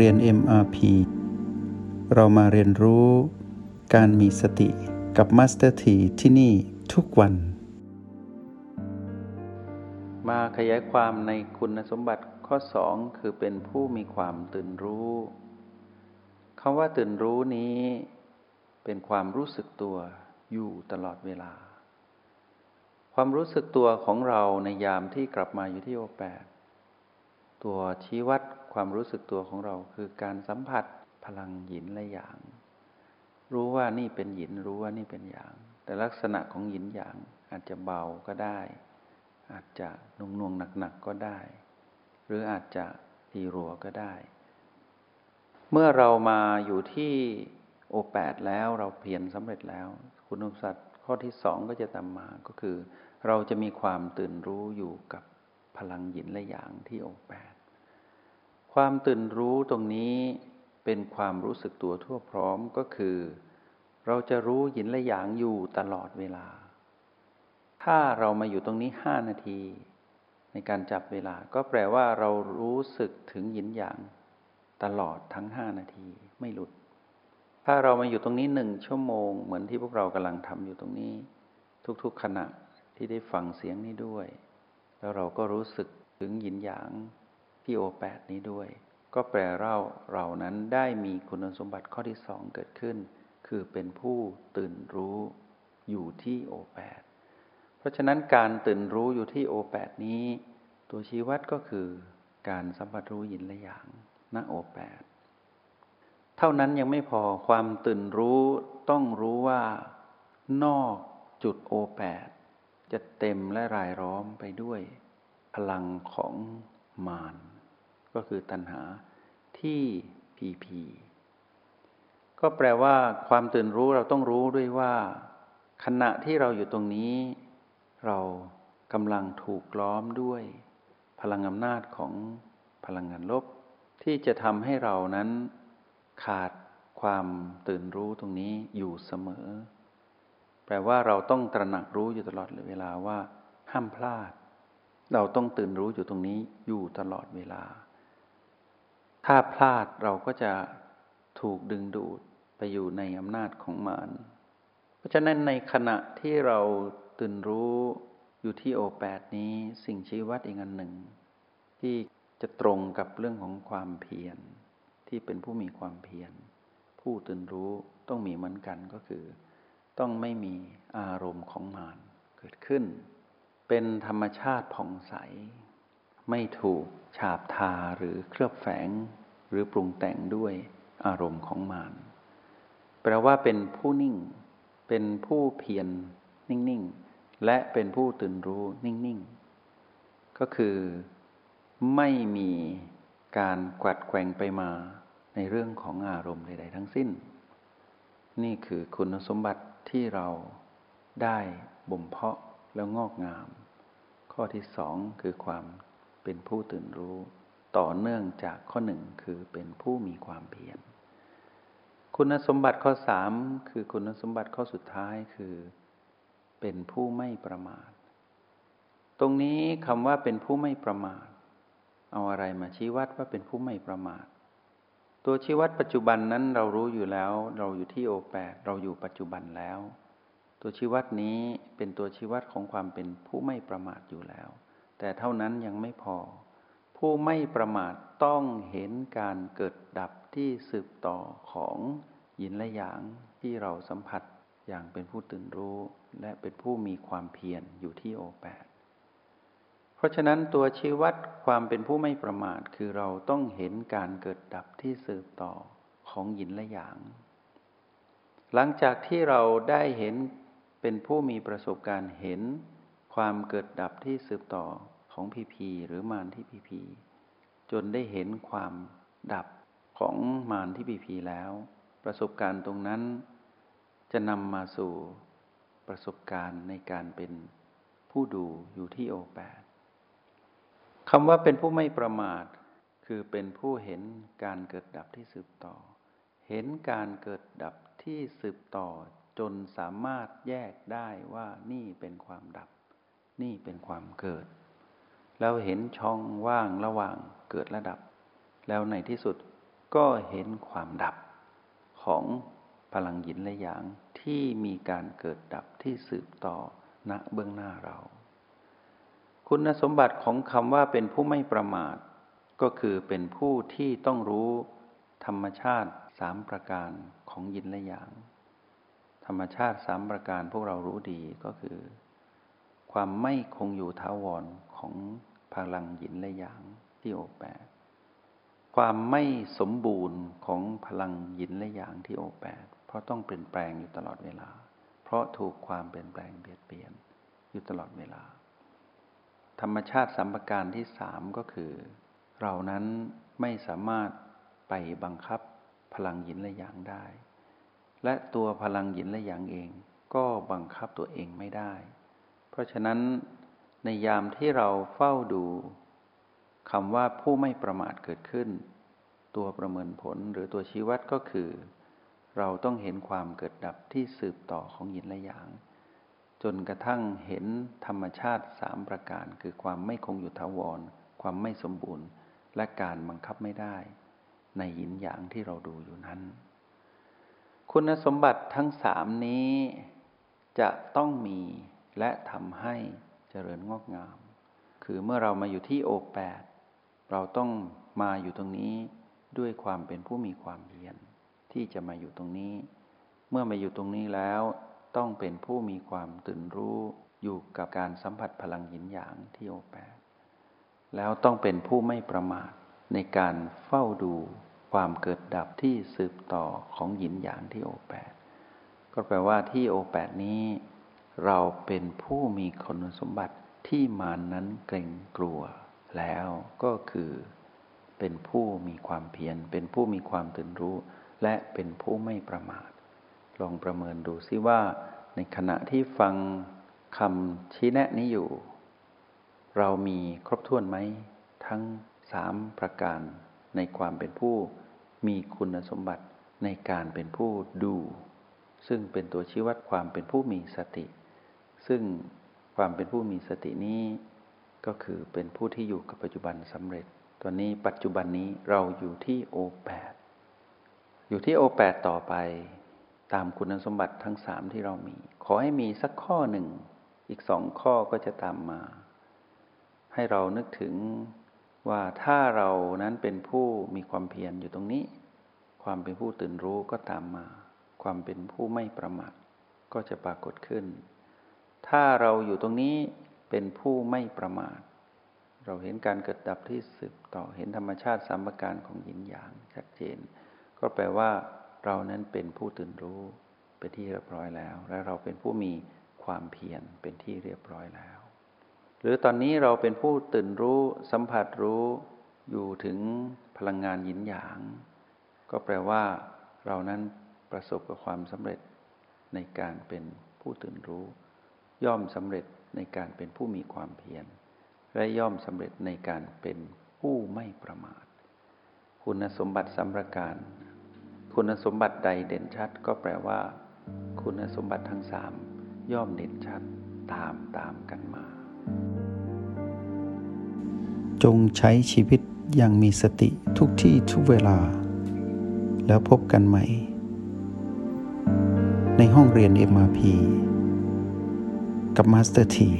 เรียน MRP เรามาเรียนรู้การมีสติกับ Master T ที่ที่นี่ทุกวัน มาขยายความในคุณสมบัติข้อ 2 คือเป็นผู้มีความตื่นรู้คำว่าตื่นรู้นี้ เป็นความรู้สึกตัวอยู่ตลอดเวลา ความรู้สึกตัวของเราในยามที่กลับมาอยู่ที่โอแปด ตัวชี้วัดความรู้สึกตัวของเราคือการสัมผัสพลังหยินและหยาง รู้ว่านี่เป็นหยินรู้ว่านี่เป็นหยาง แต่ลักษณะของหยินหยางอาจจะเบาก็ได้ อาจจะนุ่งนวงหนักๆก็ได้ หรืออาจจะตีรัวก็ได้ เมื่อเรามาอยู่ที่โอแปดแล้วเราเพียรสำเร็จแล้ว คุณสมบัติข้อที่สองก็จะตามมาก็คือ เราจะมีความตื่นรู้อยู่กับ พลังหยินและหยางที่โอแปดความตื่นรู้ตรงนี้เป็นความรู้สึกตัวทั่วพร้อมก็คือ เราจะรู้หยินและหยางอยู่ตลอดเวลา ถ้าเรามาอยู่ตรงนี้ห้านาที ในการจับเวลาก็แปลว่าเรารู้สึกถึงหยินหยางตลอดทั้งห้านาทีไม่หลุด ถ้าเรามาอยู่ตรงนี้หนึ่งชั่วโมง เหมือนที่พวกเรากำลังทำอยู่ตรงนี้ ทุกๆขณะที่ได้ฟังเสียงนี้ด้วย แล้วเราก็รู้สึกถึงหยินหยางที่โอแปดนี้ด้วย ก็แปลเราเรานั้นได้มีคุณสมบัติข้อที่สองเกิดขึ้น คือเป็นผู้ตื่นรู้อยู่ที่โอแปดเพราะฉะนั้นการตื่นรู้อยู่ที่โอแปดนี้ ตัวชี้วัดก็คือการสัมผัสรู้หยินและอย่างณโอแปดเท่านั้นยังไม่พอความตื่นรู้ต้องรู้ว่านอกจุดโอแปด จะเต็มและรายล้อมไปด้วยพลังของมารก็คือตัณหาที่พีพีก็แปลว่าความตื่นรู้เราต้องรู้ด้วยว่า ขณะที่เราอยู่ตรงนี้ เรากำลังถูกล้อมด้วย พลังอำนาจของพลังงานลบ ที่จะทำให้เรานั้นขาดความตื่นรู้ตรงนี้อยู่เสมอ แปลว่าเราต้องตระหนักรู้อยู่ตลอดเวลาว่า ห้ามพลาด เราต้องตื่นรู้อยู่ตรงนี้อยู่ตลอดเวลา ถ้าพลาดเราก็จะถูกดึงดูดไปอยู่ในอำนาจของมารเพราะฉะนั้นในขณะที่เราตื่นรู้อยู่ที่โอแปดนี้สิ่งชี้วัดอีกอันหนึ่ง ที่จะตรงกับเรื่องของความเพียรที่เป็นผู้มีความเพียรผู้ตื่นรู้ต้องมีเหมือนกันก็คือ ต้องไม่มีอารมณ์ของมารเกิดขึ้น เป็นธรรมชาติผ่องใส ไม่ถูกฉาบทาหรือเคลือบแฝง หรือปรุงแต่งด้วยอารมณ์ของมารแปลว่าเป็นผู้นิ่ง เป็นผู้เพียรนิ่ง ๆ และเป็นผู้ตื่นรู้นิ่ง ๆ ก็คือไม่มีการกวัดแกงไปมาในเรื่องของอารมณ์ใด ๆ ทั้งสิ้น นี่คือคุณสมบัติ ที่เราได้บ่มเพาะแล้วงอกงาม ข้อที่สองคือความเป็นผู้ตื่นรู้ ต่อเนื่องจากข้อหนึ่งคือเป็นผู้มีความเพียรคุณสมบัติข้อสามคือคุณสมบัติข้อสุดท้ายคือ เป็นผู้ไม่ประมาท ตรงนี้คำว่าเป็นผู้ไม่ประมาท เอาอะไรมาชี้วัดว่าเป็นผู้ไม่ประมาท ตัวชี้วัดปัจจุบันนั้นเรารู้อยู่แล้ว เราอยู่ที่โอแปดเราอยู่ปัจจุบันแล้ว ตัวชี้วัดนี้เป็นตัวชี้วัดของความเป็นผู้ไม่ประมาทอยู่แล้ว แต่เท่านั้นยังไม่พอ ผู้ไม่ประมาทต้องเห็นการเกิดดับที่สืบต่อของยินและหยางที่เราสัมผัสอย่างเป็นผู้ตื่นรู้ และเป็นผู้มีความเพียรอยู่ที่โอแปด ราะฉะนั้นตัวชี้วัดความเป็นผู้ไม่ประมาทคือเราต้องเห็นการเกิดดับที่สืบต่อของยินและหยาง หลังจากที่เราได้เห็นเป็นผู้มีประสบการณ์เห็นความเกิดดับที่สืบต่อของพีพีหรือมารที่พีพีจนได้เห็นความดับของมารที่พีพีแล้ว ประสบการณ์ตรงนั้น จะนำมาสู่ประสบการณ์ในการเป็นผู้ดูอยู่ที่โอแปด คำว่าเป็นผู้ไม่ประมาท คือเป็นผู้เห็นการเกิดดับที่สืบต่อ เห็นการเกิดดับที่สืบต่อ จนสามารถแยกได้ว่านี่เป็นความดับ นี่เป็นความเกิด แล้วเห็นช่องว่างระหว่างเกิดระดับ แล้วในที่สุดก็เห็นความดับของพลังหยินและหยางที่มีการเกิดดับที่สืบต่อณเบื้องหน้าเรา คุณสมบัติของคำว่าเป็นผู้ไม่ประมาท ก็คือเป็นผู้ที่ต้องรู้ธรรมชาติสามประการของยินและหยาง ธรรมชาติสามประการพวกเรารู้ดีก็คือ ความไม่คงอยู่ท้าวรของพลังหยินและหยางที่โอแปดความไม่สมบูรณ์ของพลังยินและหยางที่โอแปดเพราะต้องเปลี่ยนแปลงอยู่ตลอดเวลา เพราะถูกความเปลี่ยนแปลงเบียดเบียนอยู่ตลอดเวลา ธรรมชาติสัมปการที่สามก็คือ เรานั้นไม่สามารถไปบังคับพลังหยินและหยางได้ และตัวพลังหยินและหยางเองก็บังคับตัวเองไม่ได้ เพราะฉะนั้นในยามที่เราเฝ้าดูคำว่าผู้ไม่ประมาทเกิดขึ้น ตัวประเมินผลหรือตัวชี้วัดก็คือ เราต้องเห็นความเกิดดับที่สืบต่อของหยินและหยาง จนกระทั่งเห็นธรรมชาติสามประการ คือความไม่คงอยู่ถาวร ความไม่สมบูรณ์ และการบังคับไม่ได้ ในหินหยางที่เราดูอยู่นั้น คุณสมบัติทั้งสามนี้จะต้องมีและทำให้เจริญงอกงาม คือเมื่อเรามาอยู่ที่โอแปดเราต้องมาอยู่ตรงนี้ด้วยความเป็นผู้มีความเพียรที่จะมาอยู่ตรงนี้ เมื่อมาอยู่ตรงนี้แล้ว ต้องเป็นผู้มีความตื่นรู้อยู่กับการสัมผัสพลังหินหยางที่โอแปดแล้วต้องเป็นผู้ไม่ประมาทในการเฝ้าดูความเกิดดับที่สืบต่อของหินหยางที่โอแปดก็แปลว่าที่โอแปดนี้ เราเป็นผู้มีคุณสมบัติที่มานั้นเกรงกลัว แล้วก็คือ เป็นผู้มีความเพียรเป็นผู้มีความตื่นรู้ และเป็นผู้ไม่ประมาท ลองประเมินดูซิว่า ในขณะที่ฟังคำชี้แนะนี้อยู่ เรามีครบถ้วนไหม ทั้งสามประการในความเป็นผู้มีคุณสมบัติในการเป็นผู้ดู ซึ่งเป็นตัวชี้วัดความเป็นผู้มีสติ ซึ่งความเป็นผู้มีสตินี้ ก็คือเป็นผู้ที่อยู่กับปัจจุบันสำเร็จ ตอนนี้ปัจจุบันนี้เราอยู่ที่โอแปดอยู่ที่โอแปดต่อไป ตามคุณสมบัติทั้งสามที่เรามี ขอให้มีสักข้อหนึ่ง อีกสองข้อก็จะตามมา ให้เรานึกถึงว่าถ้าเรานั้นเป็นผู้มีความเพียรอยู่ตรงนี้ ความเป็นผู้ตื่นรู้ก็ตามมา ความเป็นผู้ไม่ประมาทก็จะปรากฏขึ้น ถ้าเราอยู่ตรงนี้เป็นผู้ไม่ประมาท เราเห็นการเกิดดับที่สืบต่อเห็นธรรมชาติสามประการของหยินหยางชัดเจน ก็แปลว่า เรานั้นเป็นผู้ตื่นรู้เป็นที่เรียบร้อยแล้ว และเราเป็นผู้มีความเพียรเป็นที่เรียบร้อยแล้ว หรือตอนนี้เราเป็นผู้ตื่นรู้สัมผัสรู้อยู่ถึงพลังงานหยินหยาง ก็แปลว่า เรานั้นประสบกับความสำเร็จในการเป็นผู้ตื่นรู้ ย่อมสำเร็จในการเป็นผู้มีความเพียรและย่อมสำเร็จในการเป็นผู้ไม่ประมาท คุณสมบัติสำประการ คุณสมบัติใดเด่นชัด ก็แปลว่า คุณสมบัติทั้งสามย่อมเด่นชัดตามตามกันมา จงใช้ชีวิตอย่างมีสติทุกที่ทุกเวลา แล้วพบกันใหม่ ในห้องเรียน MRP กับมาสเตอร์ที